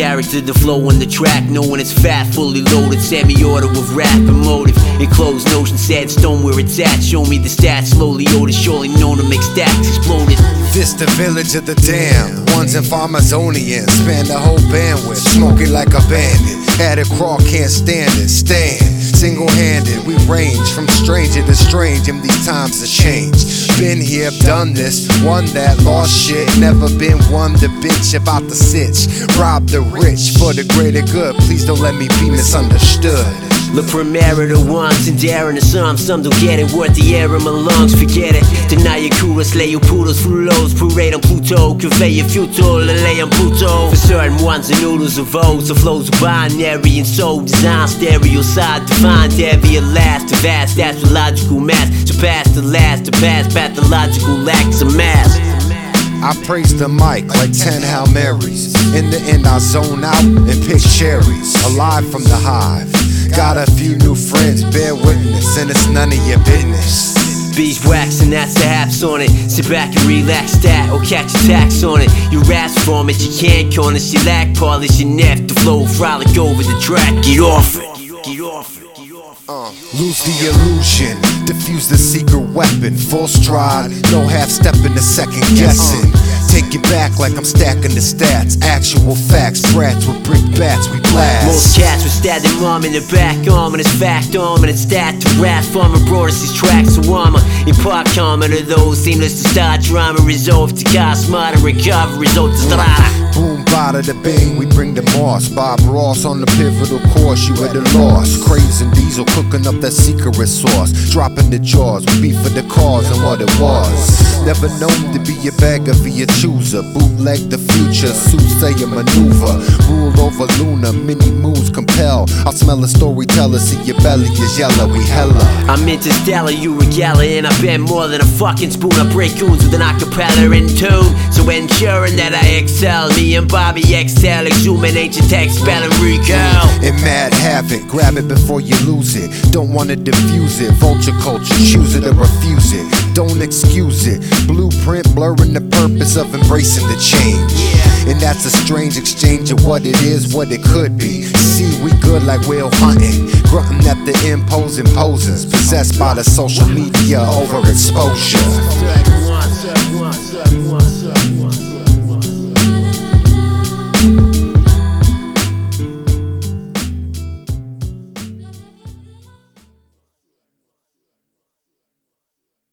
character, the flow on the track, knowing it's fat, fully loaded, semi-auto with rap and motive. Enclosed notion, sad stone where it's at. Show me the stats, slowly order, surely known to make stacks exploded. This the village of the damned. Ones in Farmazonian. Span the whole bandwidth. Smoking like a bandit. Had a crawl, can't stand it. Stand. Single handed, we range from stranger to strange, and these times have changed. Been here, done this, won that, lost shit. Never been one to bitch about the sitch. Rob the rich for the greater good. Please don't let me be misunderstood. La Primera the ones and daring the some Some don't get it, worth the air in my lungs Forget it, deny your cura, slay your poodles Frulos, parade on Pluto Convey your futile, lay on Pluto. For certain ones and noodles of O's The flows are binary and soul Design. Stereo side, divine Heavy at last, the vast astrological mass. Surpass the last, the past Pathological lacks of mass. I praise the mic like 10 Hail Marys. In the end, I zone out and pick cherries. Alive from the hive. Got a few new friends, bear witness, and it's none of your business. Beeswax and that's the haps on it. Sit back and relax that or catch a tax on it. You rasp from it, you can't corner, you lack polish, you neck the flow, frolic over the track. Get off it. Get off it. Uh, lose the illusion, diffuse the secret weapon. Full stride, no half stepping the second guessing. Take it back like I'm stacking the stats. Actual facts, brats with brick bats, we blast. Most cats with stabbed mom in the back arm and it's fact arm and it's stat to rap from abroad as these tracks so I'm a impart common of those seamless to start drama resolve to cast smart and recover result to strata. Boom, bada the bing, we bring the moss. Bob Ross on the pivotal course, you at the loss. Craze and diesel cooking up that secret sauce. Dropping the jaws, we beat for the cause and what it was. Never known to be a bagger, be a chooser. Bootleg the future, soothsayer maneuver. Rule over Luna, many moves compel. I'll smell a storyteller, see your belly is yellow, we hella. I'm interstellar, you regala, and I been more than a fucking spoon. I break tunes with an acapella in tune. So ensuring that I excel, me and Bobby exhale, exhuming ancient text, spell and recall. In mad havoc, grab it before you lose it. Don't wanna diffuse it. Vulture culture, choose it or refuse it. Don't excuse it. Blueprint blurring the purpose of embracing the change. And that's a strange exchange of what it is, what it could be. See, we good like whale hunting. Grunting at the imposing poses. Possessed by the social media overexposure.